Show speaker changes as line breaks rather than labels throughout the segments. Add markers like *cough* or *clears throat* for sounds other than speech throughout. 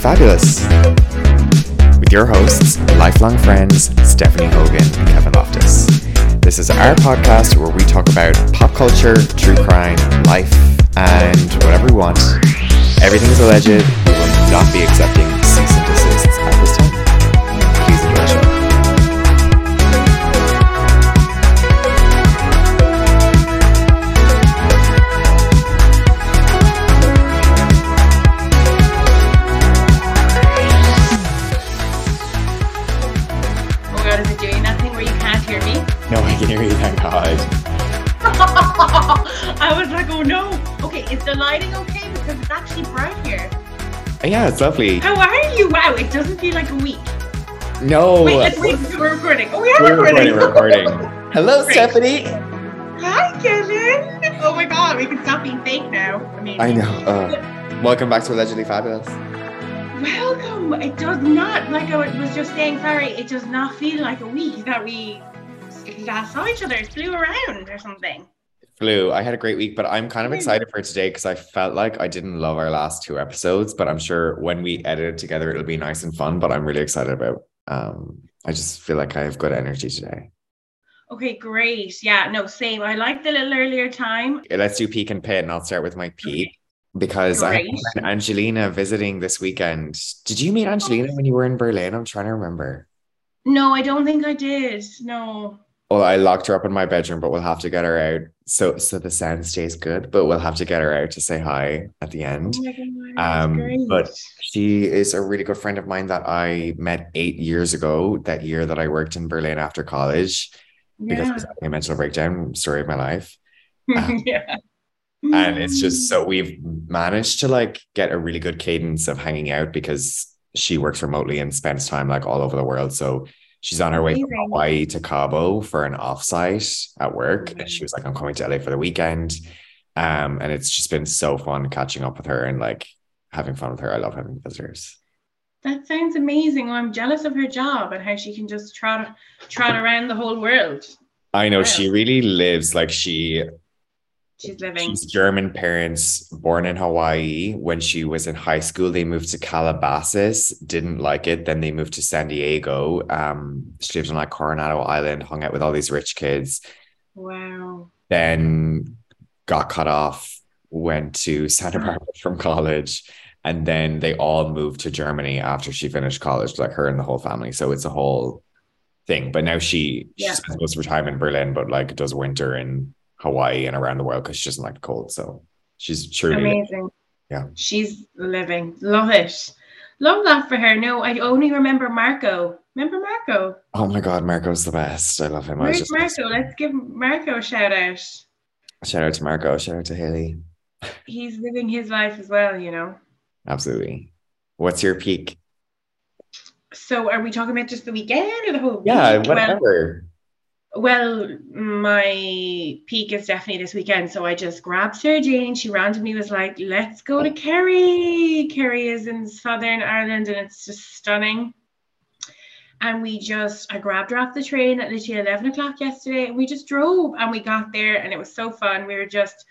Fabulous with your hosts, lifelong friends Stephanie Hogan and Kevin Loftus. This is our podcast where we talk about pop culture, true crime, life, and whatever we want. Everything is alleged. We will not be accepting the
lighting okay? Because it's actually bright here.
Yeah, it's lovely.
How are you? Wow, it doesn't feel like a week.
No,
Wait, let's wait. We're recording. Oh, we are
we're
recording.
recording, recording. *laughs* Hello,
Great.
Stephanie.
Hi, Kevin. Oh my god, we can stop being fake now. I mean,
I know. Uh, welcome back to Allegedly Fabulous.
welcome. It does not, like I was just saying, sorry, it does not feel like a week that we last saw each other. Flew around or something.
Flew. I had a great week, but I'm kind of excited for today because I felt like I didn't love our last two episodes, but I'm sure when we edit it together, it'll be nice and fun. But I'm really excited about. Um, I just feel like I have good energy today.
Okay, great. Yeah, no, same. I like the little earlier time.
Okay, Let's do peak and pit, and I'll start with my peak because I
Great.
had Angelina visiting this weekend. Did you meet Angelina when you were in Berlin? I'm trying to remember.
No, I don't think I did. No.
Well, I locked her up in my bedroom, but we'll have to get her out. So so the sound stays good, but we'll have to get her out to say hi at the end.
Oh God,
Um, but she is a really good friend of mine that I met eight years ago, that year that I worked in Berlin after college because I was having a mental breakdown, story of my life.
yeah. *laughs* yeah.
And it's just so we've managed to like get a really good cadence of hanging out because she works remotely and spends time like all over the world. So she's on her way from Hawaii to Cabo for an offsite at work. And she was like, I'm coming to LA for the weekend. Um, and it's just been so fun catching up with her and like having fun with her. I love having visitors.
That sounds amazing. Well, I'm jealous of her job and how she can just trot trot around the whole world.
I know
Wow.
she really lives like she
She's living.
she's German parents born in Hawaii. When she was in high school, they moved to Calabasas, didn't like it. Then they moved to San Diego. Um, she lived on like Coronado Island, hung out with all these rich kids,
Wow.
then got cut off, went to Santa Barbara from college, and then they all moved to Germany after she finished college, like her and the whole family. So it's a whole thing. But now she she spends most of her time in Berlin, but like does winter in Hawaii and around the world because she doesn't like the cold. So she's truly
Amazing.
Yeah.
She's living. Love it. Love that for her. No, I only remember Marco. Remember Marco?
oh my god, Marco's the best. I love him.
Where's
just
Marco? Let's give Marco a shout out.
shout out to Marco, shout out to Haley.
He's living his life as well, you know.
Absolutely. What's your peak?
So are we talking about just the weekend or the whole
Yeah,
week?
Whatever.
Well, my peak is definitely this weekend. So I just grabbed Jane. She randomly was like, let's go to Kerry. Kerry is in Southern Ireland and it's just stunning. And we just, I grabbed her off the train at literally 11 o'clock yesterday and we just drove and we got there and it was so fun. We were just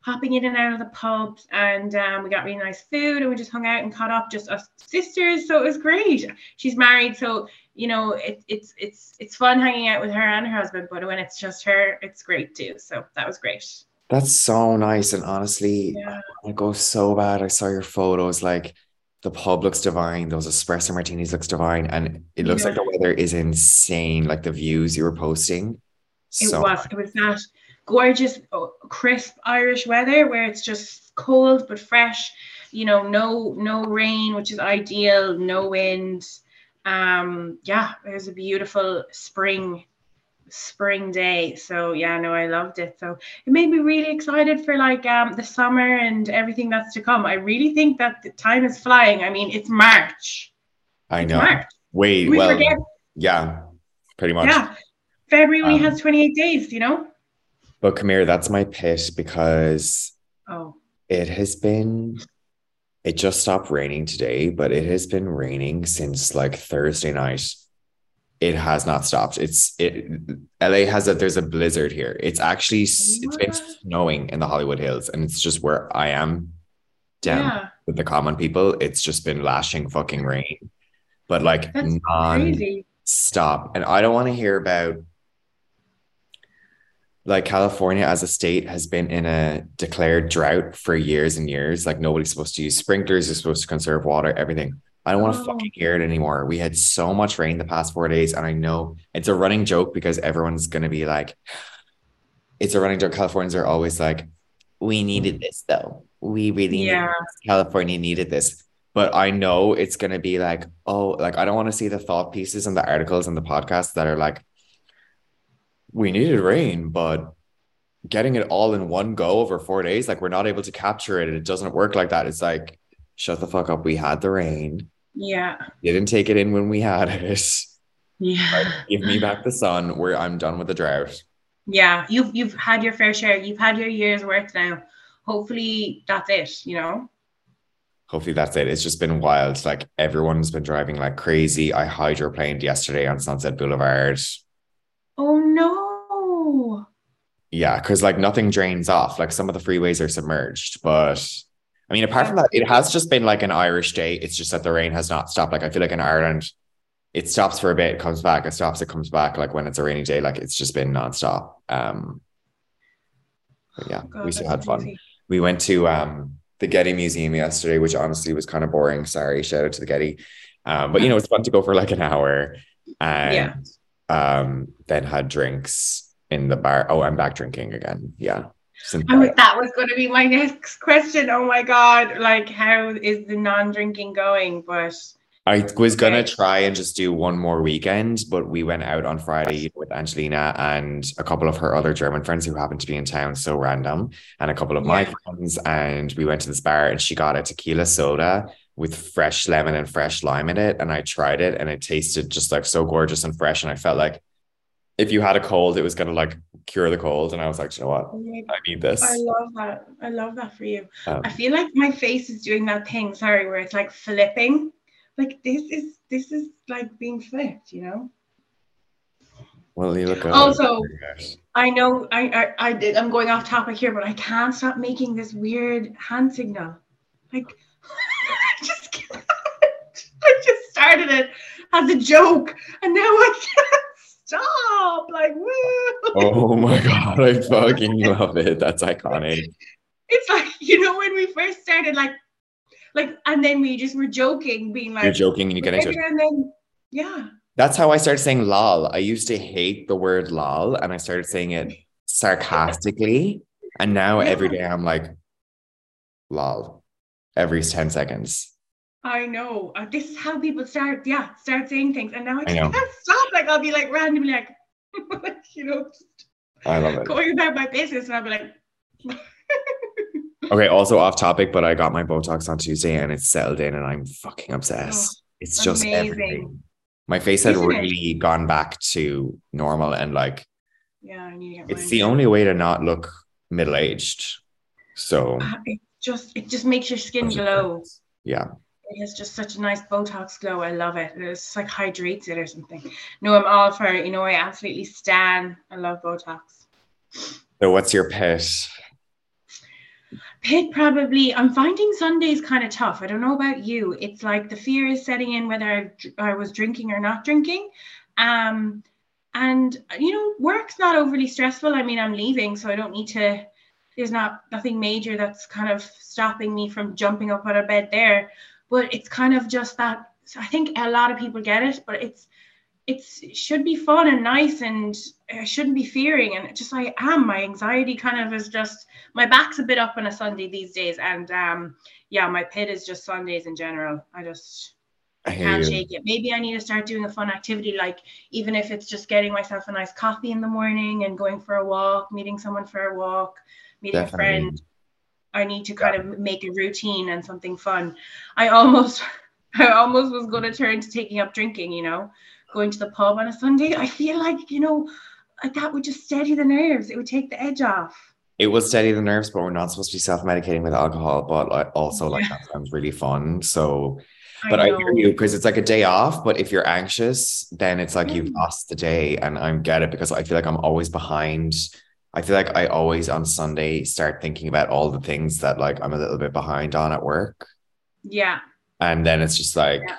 hopping in and out of the pubs and um, we got really nice food and we just hung out and caught up, just us sisters. So it was great. She's married. So you know, it, it's it's it's fun hanging out with her and her husband, but when it's just her, it's great too. So that was great.
That's so nice. And honestly,
Yeah.
I go so bad. I saw your photos, like the pub looks divine, those espresso martinis looks divine, and it looks like the weather is insane. Like the views you were posting.
It
So
was it was that gorgeous, oh, crisp Irish weather where it's just cold but fresh. You know, no no rain, which is ideal. No wind. Um, yeah, it was a beautiful spring spring day. So yeah, no, I loved it. So it made me really excited for like um the summer and everything that's to come. I really think that the time is flying. I mean, it's March.
I
It's
know.
March.
Wait,
We
well,
forget.
yeah, pretty much.
Yeah. February only
Um,
has 28 days, you know?
But come here, that's my pit because
Oh.
it has been it just stopped raining today, but it has been raining since like Thursday night. It has not stopped. It's it LA has a there's a blizzard here. It's actually it's been snowing in the Hollywood Hills, and it's just where I am down.
Yeah.
with the common people, it's just been lashing fucking rain. But like
That's
non
crazy.
stop. And I don't want to hear about like California as a state has been in a declared drought for years and years. Like nobody's supposed to use sprinklers, you're supposed to conserve water, everything. I don't want to
Oh.
fucking hear it anymore. We had so much rain the past four days, and I know it's a running joke because everyone's gonna be like, *sighs* it's a running joke. Californians are always like, we needed this though. We really needed
Yeah.
this. California needed this. But I know it's gonna be like, oh, like I don't want to see the thought pieces and the articles and the podcasts that are like, we needed rain, but getting it all in one go over four days, like we're not able to capture it. It doesn't work like that. It's like, shut the fuck up. We had the rain.
Yeah.
Didn't take it in when we had it.
Yeah.
Give me back the sun. Where I'm done with the drought.
Yeah. You've you've had your fair share. You've had your year's worth now. Hopefully that's it, you know?
Hopefully that's it. It's just been wild. Like everyone's been driving like crazy. I hydroplaned yesterday on Sunset Boulevard.
Oh no.
Yeah, because like nothing drains off. Like some of the freeways are submerged. But I mean, apart from that, it has just been like an Irish day. It's just that the rain has not stopped. Like I feel like in Ireland, it stops for a bit, it comes back, it stops, it comes back. Like when it's a rainy day, like it's just been nonstop. Um, but yeah,
God,
we still had fun.
crazy.
We went to um the Getty Museum yesterday, which honestly was kind of boring. Sorry, shout out to the Getty. Um, but you know, it's fun to go for like an hour and um then had drinks in the bar. Oh, I'm back drinking again. Yeah.
Was, that was going to be my *laughs* next question. Oh my God. Like, how is the non drinking going? But
I was gonna try and just do one more weekend, but we went out on Friday with Angelina and a couple of her other German friends who happened to be in town, so random, and a couple of my
Yeah.
friends. And we went to this bar and she got a tequila soda with fresh lemon and fresh lime in it. And I tried it and it tasted just like so gorgeous and fresh. And I felt like if you had a cold, it was gonna like cure the cold. And I was like, "You know what? I need this.
I love that. I love that for you.
Um,
I feel like my face is doing that thing, sorry, where it's like flipping. Like this is this is like being flipped, you know?
well, you look good.
Also- I know I, I I did I'm going off topic here, but I can't stop making this weird hand signal. Like *laughs* I just can't. I just started it as a joke and now I can't stop. Like woo.
oh my god, I *laughs* fucking love it. That's iconic.
It's like, you know, when we first started, like like and then we just were joking, being like
You're joking and you get into it.
and then yeah.
That's how I started saying lol. I used to hate the word lol and I started saying it sarcastically. And now
Yeah.
every day I'm like, lol, every 10 seconds.
I know. Uh, this is how people start, yeah, start saying things. And now I
I
can't stop. Like I'll be like randomly like, *laughs* you know, just
I love it.
going about my business and I'll be like, *laughs*
Okay, also off topic, but I got my Botox on Tuesday and it's settled in and I'm fucking obsessed. it's just
Oh, amazing.
everything. My face had
Isn't it?
really gone back to normal and like
yeah, I need to get
it's the only way to not look middle aged. So
Uh, It just it just makes your skin glow.
yeah.
It has just such a nice Botox glow. I love it. It's like hydrates it or something. No, I'm all for it. You know, I absolutely stan. I love Botox.
So what's your pet?
Pit probably. I'm finding Sundays kind of tough. I don't know about you. It's like the fear is setting in whether I, I was drinking or not drinking. Um, and you know, work's not overly stressful. I mean, I'm leaving, so I don't need to. There's not nothing major that's kind of stopping me from jumping up out of bed there. But it's kind of just that. I think a lot of people get it, but it's it's it should be fun and nice, and I shouldn't be fearing. And just I am. My anxiety kind of is just my back's a bit up on a Sunday these days, and um, yeah, my pit is just Sundays in general. I just
I
can't
you.
shake it. Maybe I need to start doing a fun activity, like even if it's just getting myself a nice coffee in the morning and going for a walk, meeting someone for a walk, meeting a friend. I need to kind of make a routine and something fun. I almost, *laughs* I almost was going to turn to taking up drinking. You know, going to the pub on a Sunday. I feel like you know, that would just steady the nerves. It would take the edge off.
It will steady the nerves, but we're not supposed to be self-medicating with alcohol. But like, also, like
Yeah.
that sounds really fun. So, but I,
know.
hear you because it's like a day off. But if you're anxious, then it's like you've
Mm.
lost the day, and I get it because I feel like I'm always behind. I feel like I always on Sunday start thinking about all the things that like I'm a little bit behind on at work.
Yeah.
And then it's just like
Yeah.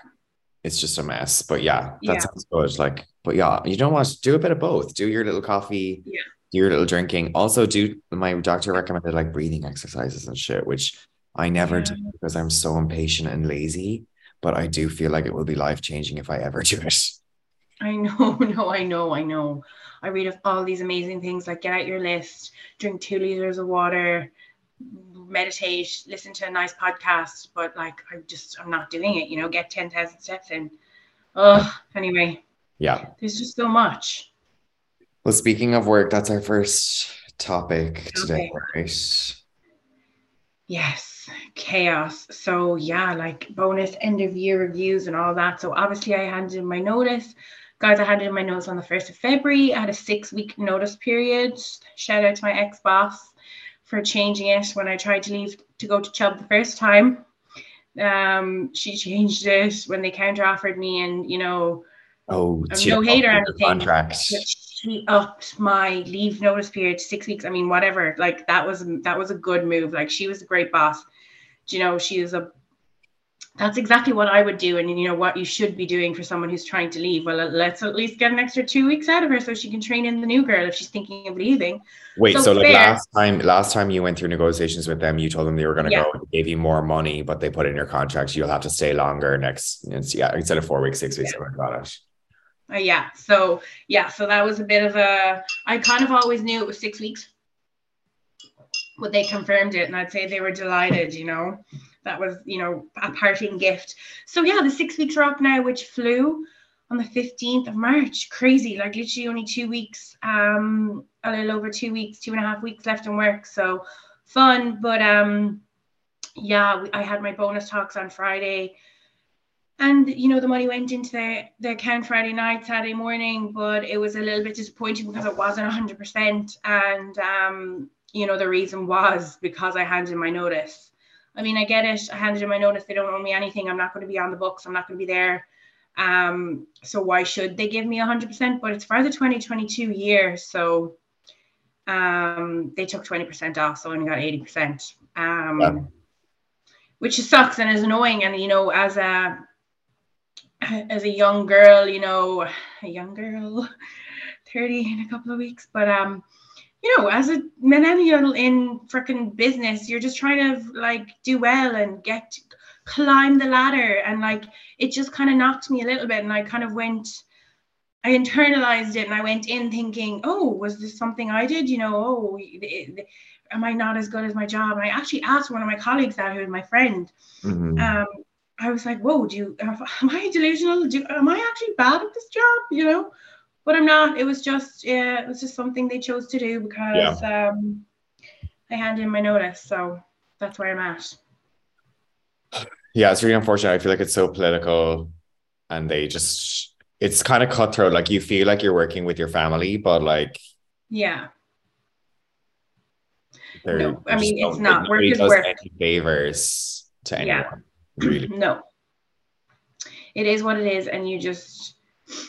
it's just a mess. But yeah, that
Yeah.
sounds good. Like, but yeah, you know what? Do a bit of both. Do your little coffee,
Yeah.
do your little drinking. Also, do my doctor recommended like breathing exercises and shit, which I never do because I'm so impatient and lazy. But I do feel like it will be life changing if I ever *laughs* do it.
I know, *laughs* no, I know, I know. I read of all these amazing things like get out your list, drink two liters of water, meditate, listen to a nice podcast, but like I just I'm not doing it, you know, get 10,000 steps in. Oh, anyway,
Yeah.
there's just so much.
Well, speaking of work, that's our first topic today,
Okay.
right?
Yes, chaos. So yeah, like bonus end of year reviews and all that. So obviously I handed in my notice. Guys, I handed in my notice on the 1st of February. I had a six week notice period. Shout out to my ex-boss for changing it when I tried to leave to go to Chubb the first time. Um, she changed it when they counter offered me and you know
Oh,
I'm no hate or anything,
Contract.
but she upped my leave notice period to six weeks. I mean, whatever. Like that was that was a good move. Like she was a great boss. Do you know, she is a that's exactly what I would do, and you know what you should be doing for someone who's trying to leave. Well, let's at least get an extra two weeks out of her so she can train in the new girl if she's thinking of leaving.
Wait,
So
so, like
fair.
last time, last time you went through negotiations with them, you told them they were going to
Yeah.
go, they gave you more money, but they put in your contract you'll have to stay longer next. Yeah, instead of four weeks, six weeks. something about it.
Uh, yeah. So yeah. So that was a bit of a. I kind of always knew it was six weeks, but they confirmed it, and I'd say they were delighted. You know, that was you know a parting gift. So yeah, the six weeks are up now, which flew on the fifteenth of March. Crazy, like literally only two weeks. Um, a little over two weeks, two and a half weeks left in work. So fun, but um, yeah, I had my bonus talks on Friday and you know the money went into the, the account friday night saturday morning but it was a little bit disappointing because it wasn't 100% and um you know the reason was because i handed my notice i mean i get it. I handed in my notice. They don't owe me anything. I'm not going to be on the books. I'm not going to be there. Um so why should they give me 100% but it's for the 2022 year. So um they took 20% off so i only got 80% um
Yeah.
which sucks and is annoying. And you know as a as a young girl, you know, a young girl, *laughs* 30 in a couple of weeks. But um, you know, as a millennial in freaking business, you're just trying to like do well and get climb the ladder. And like it just kind of knocked me a little bit. And I kind of went, I internalized it and I went in thinking, oh, was this something I did? You know, oh, it- am I not as good as my job? And I actually asked one of my colleagues that who was my friend
Mhm.
um, I was like, whoa, do you, am I delusional? Do, am I actually bad at this job? You know, but I'm not. It was just, yeah, it was just something they chose to do because um, I handed in my notice. So that's where I'm at.
Yeah, it's really unfortunate. I feel like it's so political and they just, it's kind of cutthroat. Like you feel like you're working with your family, but like
Yeah. No, I mean, it's not. Work
really
is work.
any favors to
Yeah.
anyone. Really.
No. It is what it is. And you just,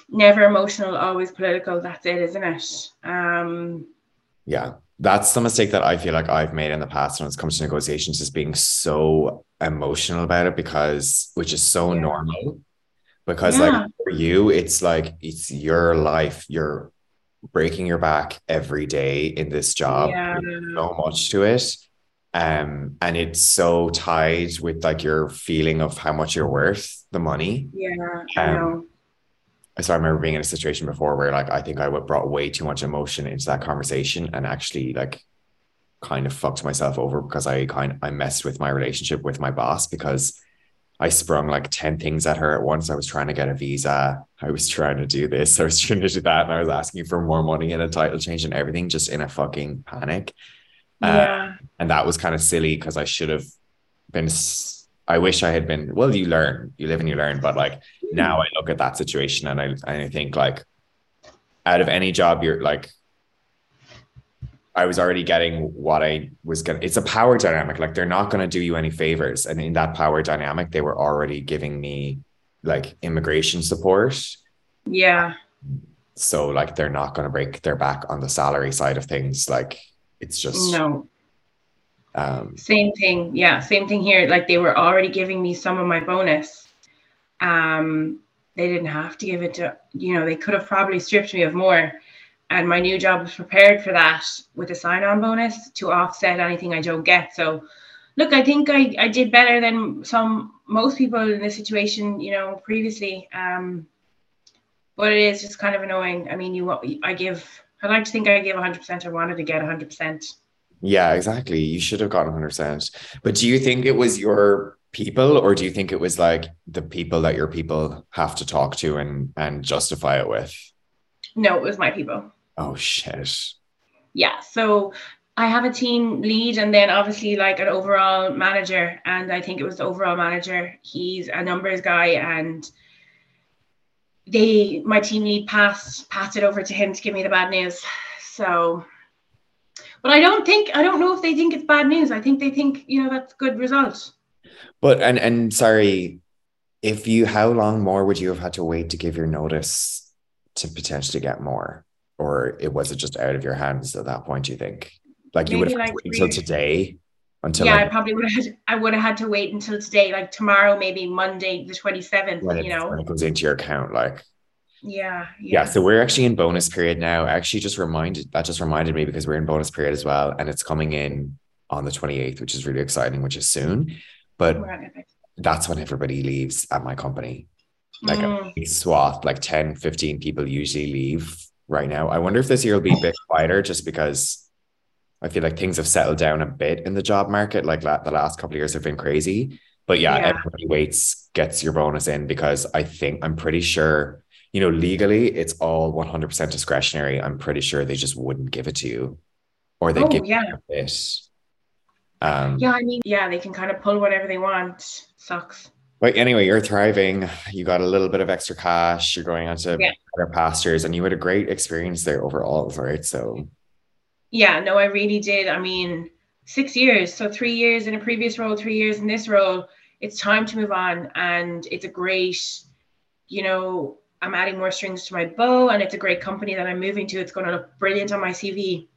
never emotional, always political. That's it, isn't it? Um,
Yeah. That's the mistake that I feel like I've made in the past when it comes to negotiations, is being so emotional about it because, which is so
Yeah.
normal. Because,
Yeah.
like, for you, it's like it's your life. You're breaking your back every day in this job.
Yeah.
So much to it. Um, and it's so tied with like your feeling of how much you're worth, the money.
yeah, I
Um,
know.
So I remember being in a situation before where like I think I brought way too much emotion into that conversation and actually like kind of fucked myself over because I kind I messed with my relationship with my boss because I sprung like 10 things at her at once. I was trying to get a visa. I was trying to do this. *laughs* I was trying to do that. And I was asking for more money and a title change and everything just in a fucking panic. Uh,
Yeah.
and that was kind of silly because I should have been. I wish I had been. Well, you learn, you live and you learn. But like now, I look at that situation and I and I think like, out of any job, you're like, I was already getting what I was gonna. It's a power dynamic. Like they're not gonna do you any favors, and in that power dynamic, they were already giving me like immigration support.
Yeah.
So like they're not gonna break their back on the salary side of things. Like it's just
No.
Um,
Same thing. Yeah, same thing here. Like they were already giving me some of my bonus. Um, they didn't have to give it to, you know, they could have probably stripped me of more. And my new job was prepared for that with a sign on bonus to offset anything I don't get. So, look, I think I, I did better than some, most people in this situation, you know, previously. Um, but it is just kind of annoying. I mean, you, I give, I like to think I gave 100%. I wanted to get 100%.
Yeah, exactly. You should have gotten 100%. But do you think it was your people or do you think it was like the people that your people have to talk to and and justify it with?
No, it was my people.
Oh shit.
Yeah, so I have a team lead and then obviously like an overall manager and I think it was the overall manager. He's a numbers guy and they my team lead passed passed it over to him to give me the bad news. So but I don't think I don't know if they think it's bad news. I think they think, you know, that's good result.
But and and sorry, if you how long more would you have had to wait to give your notice to potentially get more? Or it was it just out of your hands at that point, you think? Like you would have
like
to wait until today until
yeah,
like,
I probably would have had, I would have had to wait until today, like tomorrow, maybe Monday the 27th, you know.
when it goes into your account. Like
Yeah,
yeah. so we're actually in bonus period now. Actually just reminded that just reminded me because we're in bonus period as well. And it's coming in on the 28th, which is really exciting, which is soon. But
We're on it.
that's when everybody leaves at my company. Like
Mm.
a big swath, like 10, 15 people usually leave right now. I wonder if this year will be a bit quieter just because I feel like things have settled down a bit in the job market. Like la- the last couple of years have been crazy. But yeah,
Yeah.
everybody waits, gets your bonus in because I think I'm pretty sure, you know, legally it's all 100% discretionary. I'm pretty sure they just wouldn't give it to you or they
Oh,
give
yeah.
you a bit. Um,
Yeah, I mean, yeah, they can kind of pull whatever they want. Sucks.
But anyway, you're thriving. You got a little bit of extra cash. You're going on to
Yeah.
better pastures, and you had a great experience there overall, right? So
Yeah, no, I really did. I mean, six years. So three years in a previous role, three years in this role. It's time to move on. And it's a great, you know, I'm adding more strings to my bow and it's a great company that I'm moving to. It's going to look brilliant on my CV.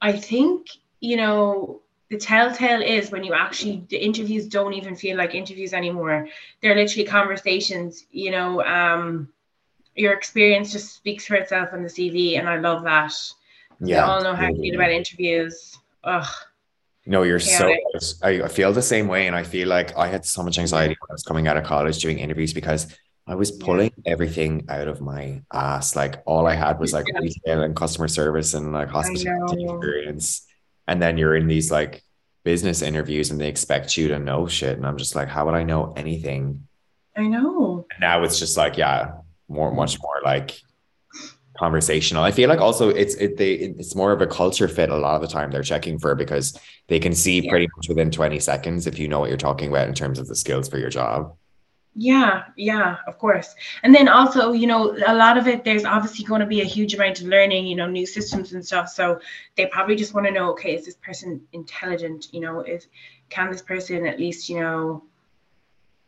I think, you know, the telltale is when you actually, the interviews don't even feel like interviews anymore. They're literally conversations, you know, um, your experience just speaks for itself on the CV. And I love that.
yeah,
We all know how I feel about interviews. Ugh.
no, you're so. I, I feel the same way, and I feel like I had so much anxiety when I was coming out of college doing interviews because I was
Yeah.
pulling everything out of my ass. Like all I had was like
Yeah.
retail and customer service and like hospitality experience, and then you're in these like business interviews and they expect you to know shit, and I'm just like, how would I know anything?
I know.
now it's just like yeah more much more like conversational i feel like also it's it they it's more of a culture fit a lot of the time they're checking for because they can see
Yeah.
pretty much within 20 seconds if you know what you're talking about in terms of the skills for your job
Yeah, yeah, of course. And then also, you know, a lot of it, there's obviously going to be a huge amount of learning, you know, new systems and stuff. So they probably just want to know, okay, is this person intelligent? You know, is can this person at least, you know,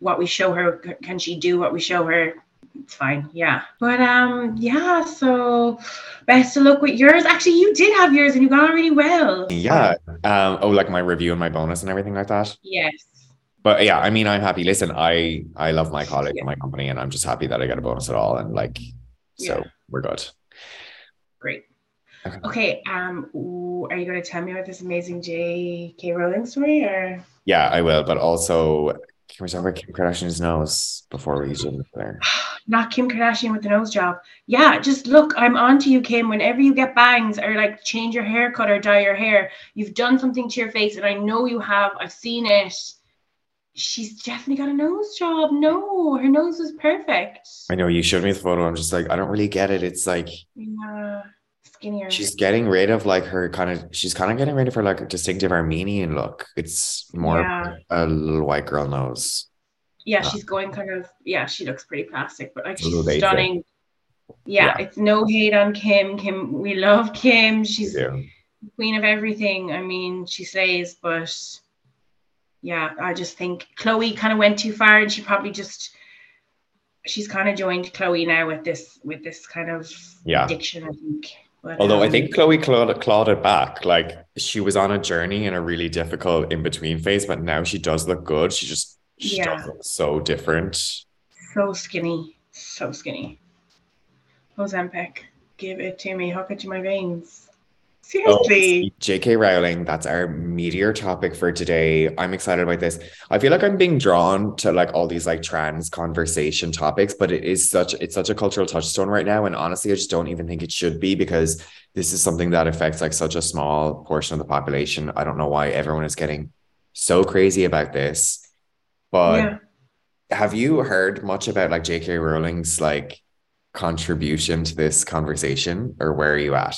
what we show her, can she do what we show her? It's fine, yeah. But um, yeah. So best of luck with yours. Actually, you did have yours, and you got on really well.
yeah um oh like my review and my bonus and everything like that
Yes.
But yeah i mean i'm happy listen i i love my colleague
Yeah.
and my company and i'm just happy that i get a bonus at all and like so
Yeah.
we're good
Great.
Okay.
Okay. Um, are you going to tell me about this amazing J.K. Rowling story, or
yeah i will but also can we talk about kim kardashian's nose before we into there *sighs*
not Kim Kardashian with the nose job? Yeah, just look. I'm on to you, Kim. Whenever you get bangs or like change your haircut or dye your hair, you've done something to your face, and I know you have. I've seen it. She's definitely got a nose job. No, her nose is perfect.
I know you showed me the photo. I'm just like, I don't really get it. It's like
Yeah, skinnier.
she's getting rid of like her kind of, she's kind of getting rid of her like distinctive Armenian look. It's more
Yeah.
a little white girl nose.
yeah, uh, she's going kind of yeah, she looks pretty plastic, but like she's stunning. Yeah,
Yeah.
it's no hate on Kim. Kim, we love Kim. She's queen of everything. I mean, she slays, but yeah, I just think Khloé kind of went too far, and she probably just she's kind of joined Khloé now with this with this kind of
Yeah.
addiction. I think. But,
Although I
um,
think Khloé clawed, clawed it back. Like she was on a journey in a really difficult in between phase, but now she does look good. She just she
Yeah.
does look so different.
so skinny, so skinny. Ozempic, give it to me, hook it to my veins. Oh, Seriously.
JK Rowling, that's our meteor topic for today. I'm excited about this. I feel like I'm being drawn to like all these like trans conversation topics, but it is such it's such a cultural touchstone right now. And honestly, I just don't even think it should be because this is something that affects like such a small portion of the population. I don't know why everyone is getting so crazy about this. But
yeah.
have you heard much about like JK Rowling's like contribution to this conversation or where are you at?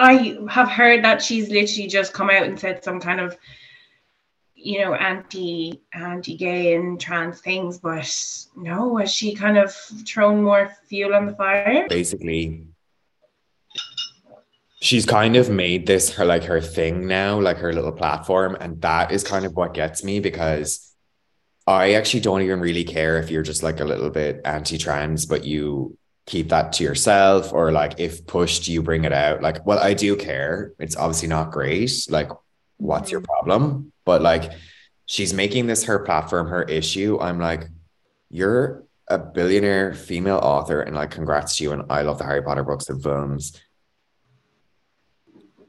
I have heard that she's literally just come out and said some kind of, you know, anti anti gay and trans things, but no, has she kind of thrown more fuel on the fire?
basically she's kind of made this her like her thing now like her little platform and that is kind of what gets me because i actually don't even really care if you're just like a little bit anti-trans but you keep that to yourself or like if pushed you bring it out like well i do care it's obviously not great like what's your mm. problem but like she's making this her platform her issue i'm like you're a billionaire female author and like congrats to you and I love the Harry Potter books and films.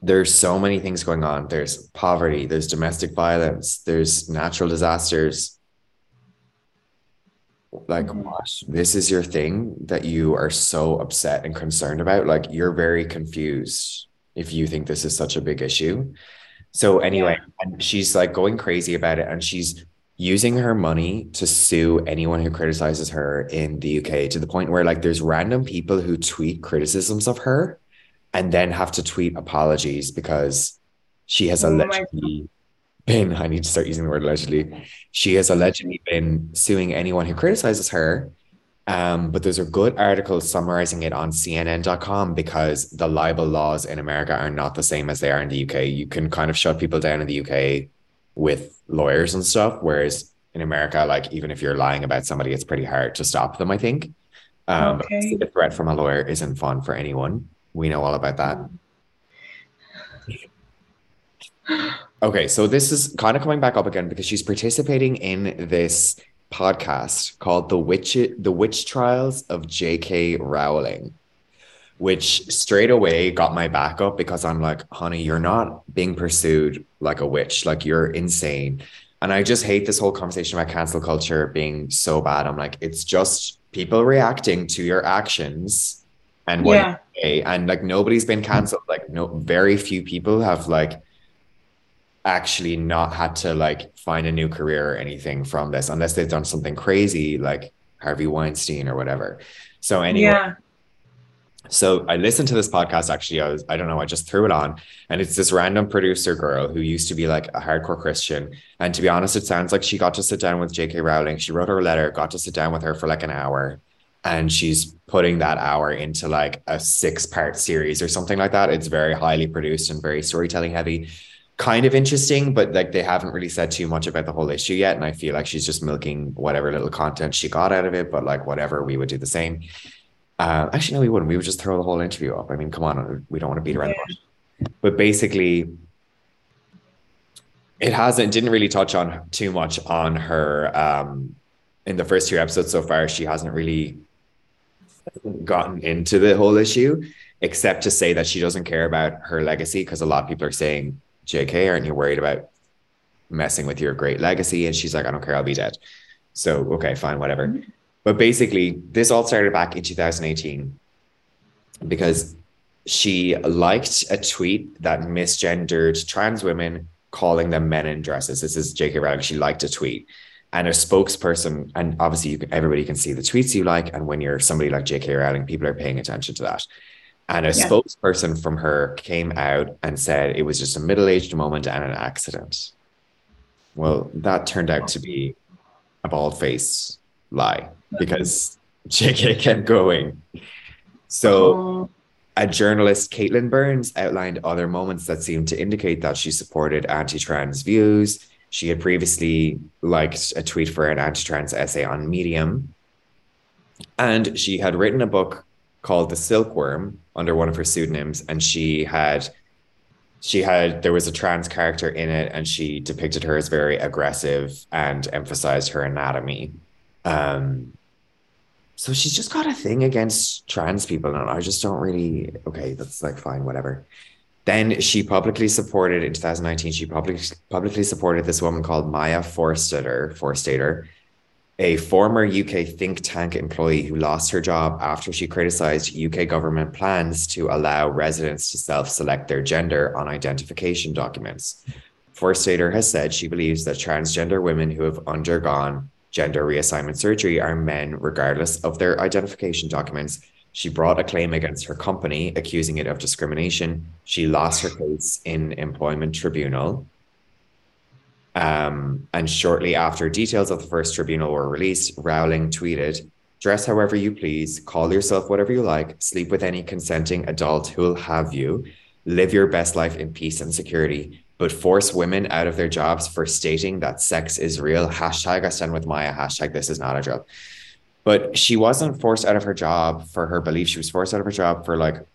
There's so many things going on. There's poverty, there's domestic violence, there's natural disasters. Like
mm-hmm.
what? This is your thing that you are so upset and concerned about. Like you're very confused if you think this is such a big issue. So anyway, and she's like going crazy about it and she's using her money to sue anyone who criticizes her in the UK to the point where like there's random people who tweet criticisms of her and then have to tweet apologies because she has
Oh
allegedly been I need to start using the word allegedly. She has allegedly been suing anyone who criticizes her. Um, but there's a good article summarizing it on CNN.com because the libel laws in America are not the same as they are in the UK. You can kind of shut people down in the UK with lawyers and stuff, whereas in America, like even if you're lying about somebody, it's pretty hard to stop them. I think. Um,
Okay.
The threat from a lawyer isn't fun for anyone. We know all about that. Okay, so this is kind of coming back up again because she's participating in this podcast called "The Witch The Witch Trials of J.K. Rowling," which straight away got my back up because I'm like, "Honey, you're not being pursued like a witch. Like you're insane." And I just hate this whole conversation about cancel culture being so bad. I'm like, it's just people reacting to your actions and what
Yeah.
And like nobody's been canceled. Like no, very few people have like actually not had to like find a new career or anything from this unless they've done something crazy like Harvey Weinstein or whatever. So anyway,
Yeah.
so I listened to this podcast actually. I was, I don't know, I just threw it on. And it's this random producer girl who used to be like a hardcore Christian. And to be honest, it sounds like she got to sit down with J.K. Rowling. She wrote her a letter, got to sit down with her for like an hour. And she's putting that hour into like a six part series or something like that. It's very highly produced and very storytelling heavy. Kind of interesting, but like they haven't really said too much about the whole issue yet. And I feel like she's just milking whatever little content she got out of it. But like whatever, we would do the same. Uh, actually, no, we wouldn't. We would just throw the whole interview up. I mean, come on, we don't want to beat around the bush. But basically, it hasn't didn't really touch on too much on her um in the first two episodes so far. She hasn't really gotten into the whole issue, except to say that she doesn't care about her legacy because a lot of people are saying, "JK, aren't you worried about messing with your great legacy?" And she's like, "I don't care. I'll be dead." So okay, fine, whatever. Mm-hmm. But basically, this all started back in 2018 because she liked a tweet that misgendered trans women, calling them men in dresses. This is J.K. Rowling. She liked a tweet. And a spokesperson, and obviously you can, everybody can see the tweets you like. And when you're somebody like J.K. Rowling, people are paying attention to that. And a
Yeah.
spokesperson from her came out and said it was just a middle aged moment and an accident. Well, that turned out to be a bald faced lie because *laughs* JK kept going. So a journalist, Katelyn Burns, outlined other moments that seemed to indicate that she supported anti-trans views. She had previously liked a tweet for an anti-trans essay on Medium. And she had written a book called the Silkworm under one of her pseudonyms, and she had she had there was a trans character in it, and she depicted her as very aggressive and emphasized her anatomy. Um, so she's just got a thing against trans people, and I just don't really. Okay, that's like fine, whatever. Then she publicly supported in 2019. She publicly publicly supported this woman called Maya Forstater, Forstater, a former UK think tank employee who lost her job after she criticized UK government plans to allow residents to self select their gender on identification documents. Forstater has said she believes that transgender women who have undergone gender reassignment surgery are men, regardless of their identification documents. She brought a claim against her company, accusing it of discrimination. She lost her case in employment tribunal. Um, and shortly after details of the first tribunal were released, Rowling tweeted, Dress however you please, call yourself whatever you like, sleep with any consenting adult who'll have you, live your best life in peace and security, but force women out of their jobs for stating that sex is real. Hashtag I stand with Maya, hashtag this is not a joke. But she wasn't forced out of her job for her belief. She was forced out of her job for like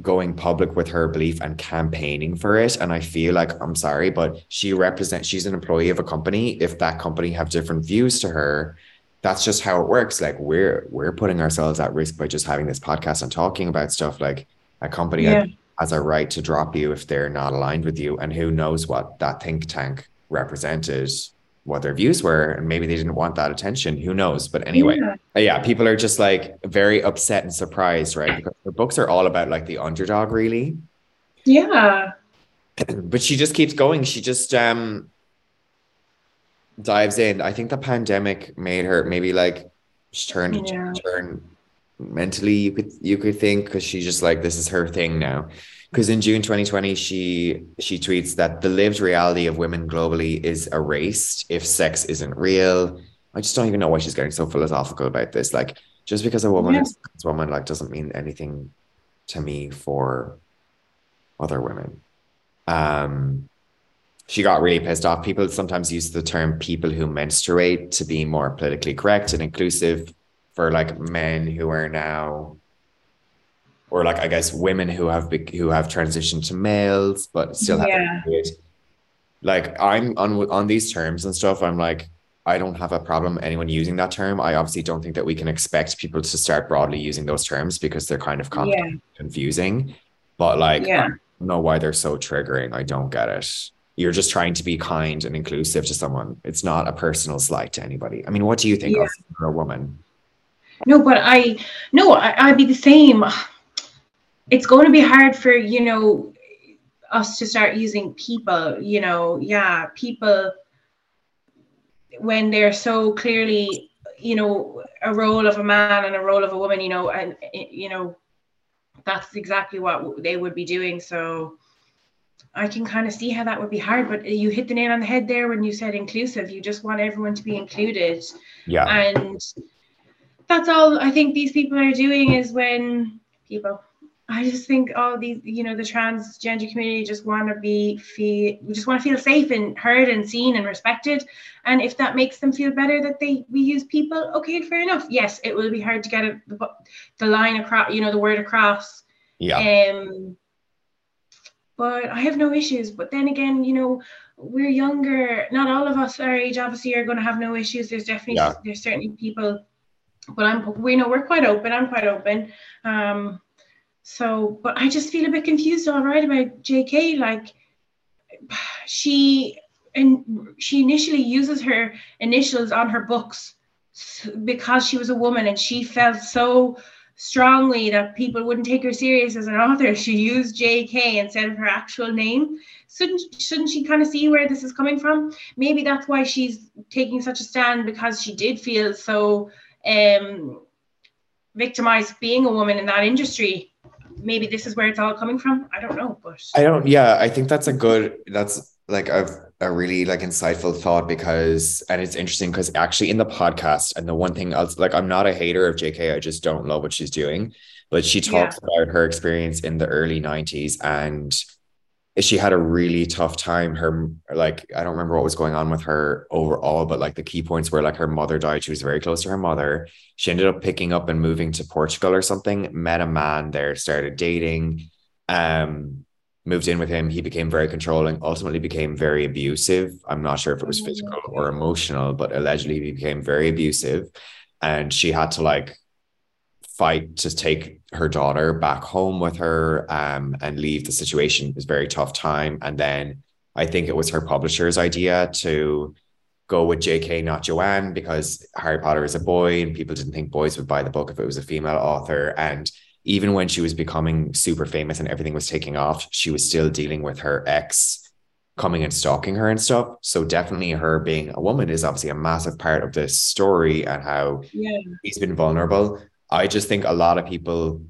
going public with her belief and campaigning for it. And I feel like I'm sorry, but she represents she's an employee of a company. If that company have different views to her, that's just how it works. Like we're we're putting ourselves at risk by just having this podcast and talking about stuff like a company
Yeah.
has a right to drop you if they're not aligned with you. And who knows what that think tank represented, what their views were, and maybe they didn't want that attention. Who knows? But anyway,
Yeah.
yeah, people are just like very upset and surprised, right? Because books are all about like the underdog, really.
Yeah. *clears throat*
But she just keeps going. She just um dives in. I think the pandemic made her maybe like she turned
Yeah.
turn mentally. You could you could think because she's just like this is her thing now. Because in June 2020, she she tweets that the lived reality of women globally is erased if sex isn't real. I just don't even know why she's getting so philosophical about this. Like, just because a woman
Yeah.
is a woman, like, doesn't mean anything to me for other women. Um, she got really pissed off. People sometimes use the term people who menstruate to be more politically correct and inclusive for like men who are now or like I guess women who have who have transitioned to males but still have
Yeah.
like I'm on on these terms and stuff I'm like I don't have a problem anyone using that term. I obviously don't think that we can expect people to start broadly using those terms because they're kind of
Yeah.
confusing. But like
Yeah.
I don't know why they're so triggering. I don't get it. You're just trying to be kind and inclusive to someone. It's not a personal slight to anybody. I mean, what do you think
Yeah.
of for a woman?
No, but I no, I, I'd be the same. It's going to be hard for you know us to start using people. You know, yeah, people when they're so clearly, you know, a role of a man and a role of a woman. You know, and you know, that's exactly what they would be doing. So. I can kind of see how that would be hard, but you hit the nail on the head there when you said inclusive. You just want everyone to be included
Yeah.
and that's all I think these people are doing is when people I just think all these you know the transgender community just want to be feel we just want to feel safe and heard and seen and respected and if that makes them feel better that they we use people okay fair enough yes it will be hard to get it, the, the line across you know the word across
yeah.
um, but I have no issues. But then again, you know, we're younger. Not all of us our age obviously are going to have no issues. There's definitely
Yeah.
there's certainly people, but I'm we know we're quite open. I'm quite open. Um, so, but I just feel a bit confused, all right, about J.K. Like, she and she initially uses her initials on her books because she was a woman and she felt so strongly that people wouldn't take her serious as an author. She used J.K. instead of her actual name. Shouldn't shouldn't she kind of see where this is coming from? Maybe that's why she's taking such a stand because she did feel so um, victimized being a woman in that industry. Maybe this is where it's all coming from. I don't know, but
I don't, yeah, I think that's a good, that's like a, a really like insightful thought because, and it's interesting because actually in the podcast, and the one thing else, like I'm not a hater of JK, I just don't love what she's doing, but she talks about her experience in the early 90s and she had a really tough time. Her like I don't remember what was going on with her overall, but like the key points were like her mother died. She was very close to her mother. She ended up picking up and moving to Portugal or something. Met a man there, started dating. Um, moved in with him. He became very controlling. Ultimately, became very abusive. I'm not sure if it was physical or emotional, but allegedly he became very abusive, and she had to like fight to take her daughter back home with her um, and leave the situation. It was a very tough time. And then I think it was her publisher's idea to go with JK, not Joanne, because Harry Potter is a boy and people didn't think boys would buy the book if it was a female author. And even when she was becoming super famous and everything was taking off, she was still dealing with her ex coming and stalking her and stuff. So definitely her being a woman is obviously a massive part of this story and how
Yeah.
he's been vulnerable. I just think a lot of people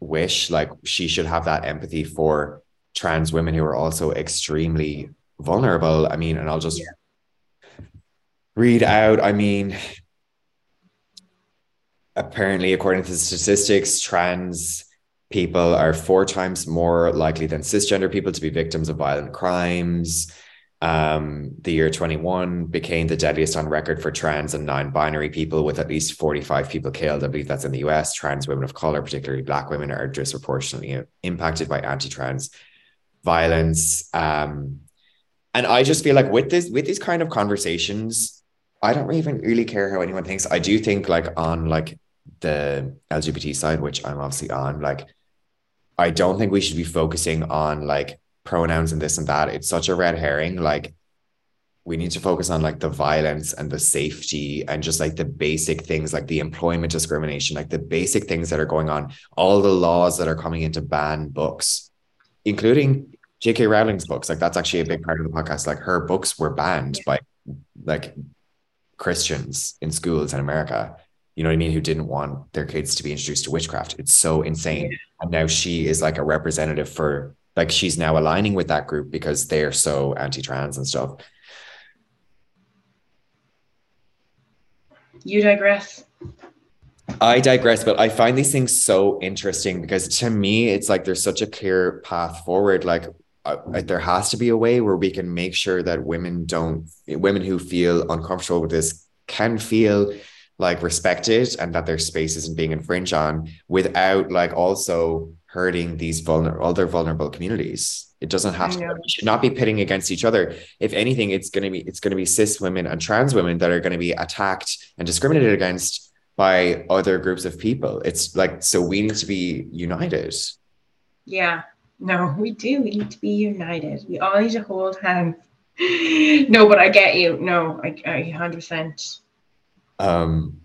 wish like she should have that empathy for trans women who are also extremely vulnerable. I mean, and I'll just read out. I mean, apparently, according to the statistics, trans people are four times more likely than cisgender people to be victims of violent crimes. Um, the year 21 became the deadliest on record for trans and non-binary people, with at least 45 people killed. I believe that's in the US. Trans women of color, particularly Black women, are disproportionately impacted by anti-trans violence. Um, and I just feel like with this, with these kind of conversations, I don't even really care how anyone thinks. I do think like on like the LGBT side, which I'm obviously on, like I don't think we should be focusing on like pronouns and this and that. It's such a red herring. Like we need to focus on like the violence and the safety and just like the basic things like the employment discrimination, like the basic things that are going on, all the laws that are coming into ban books, including J.K. Rowling's books. Like that's actually a big part of the podcast. Like her books were banned by like Christians in schools in America. You know what I mean? Who didn't want their kids to be introduced to witchcraft. It's so insane. And now she is like a representative for like she's now aligning with that group because they're so anti-trans and stuff.
You digress.
I digress, but I find these things so interesting because to me, it's like there's such a clear path forward. Like, uh, there has to be a way where we can make sure that women don't, women who feel uncomfortable with this can feel like respected and that their space isn't being infringed on without like also hurting these vulnerable other vulnerable communities. It doesn't have to. We should not be pitting against each other. If anything, it's going to be it's going to be cis women and trans women that are going to be attacked and discriminated against by other groups of people. It's like so we need to be united.
Yeah. No, *laughs* we do. We need to be united. We all need to hold hands. *laughs* No, but I get you. No, I, I 100%.
Um,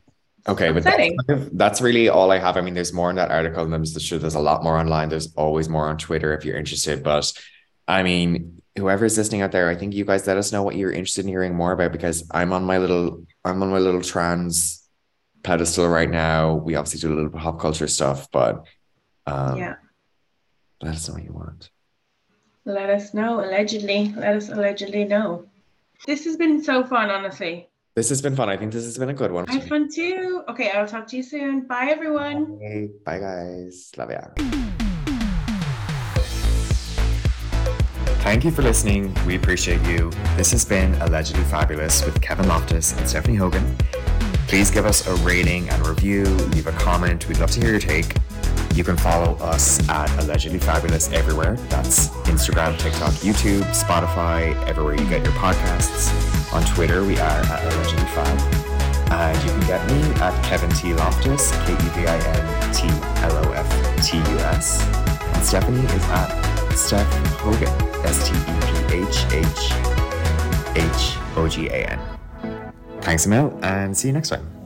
okay, but that's, that's really all I have. I mean, there's more in that article, and there's sure there's a lot more online. There's always more on Twitter if you're interested. But I mean, whoever's listening out there, I think you guys let us know what you're interested in hearing more about because I'm on my little I'm on my little trans pedestal right now. We obviously do a little pop culture stuff, but um,
yeah.
let us know what you want.
Let us know. Allegedly. Let us allegedly know. This has been so fun, honestly.
This has been fun. I think this has been a good one.
I had fun too. Okay, I'll talk to you soon. Bye, everyone.
Bye, bye guys. Love ya. Thank you for listening. We appreciate you. This has been Allegedly Fabulous with Kevin Loftus and Stephanie Hogan. Please give us a rating and review, leave a comment. We'd love to hear your take. You can follow us at Allegedly Fabulous everywhere. That's Instagram, TikTok, YouTube, Spotify, everywhere you get your podcasts. On Twitter, we are at Allegedly Fab. And you can get me at Kevin T. Loftus, K E V I N T L O F T U S. And Stephanie is at Steph Hogan, S T E P H H H O G A N. Thanks a and see you next time.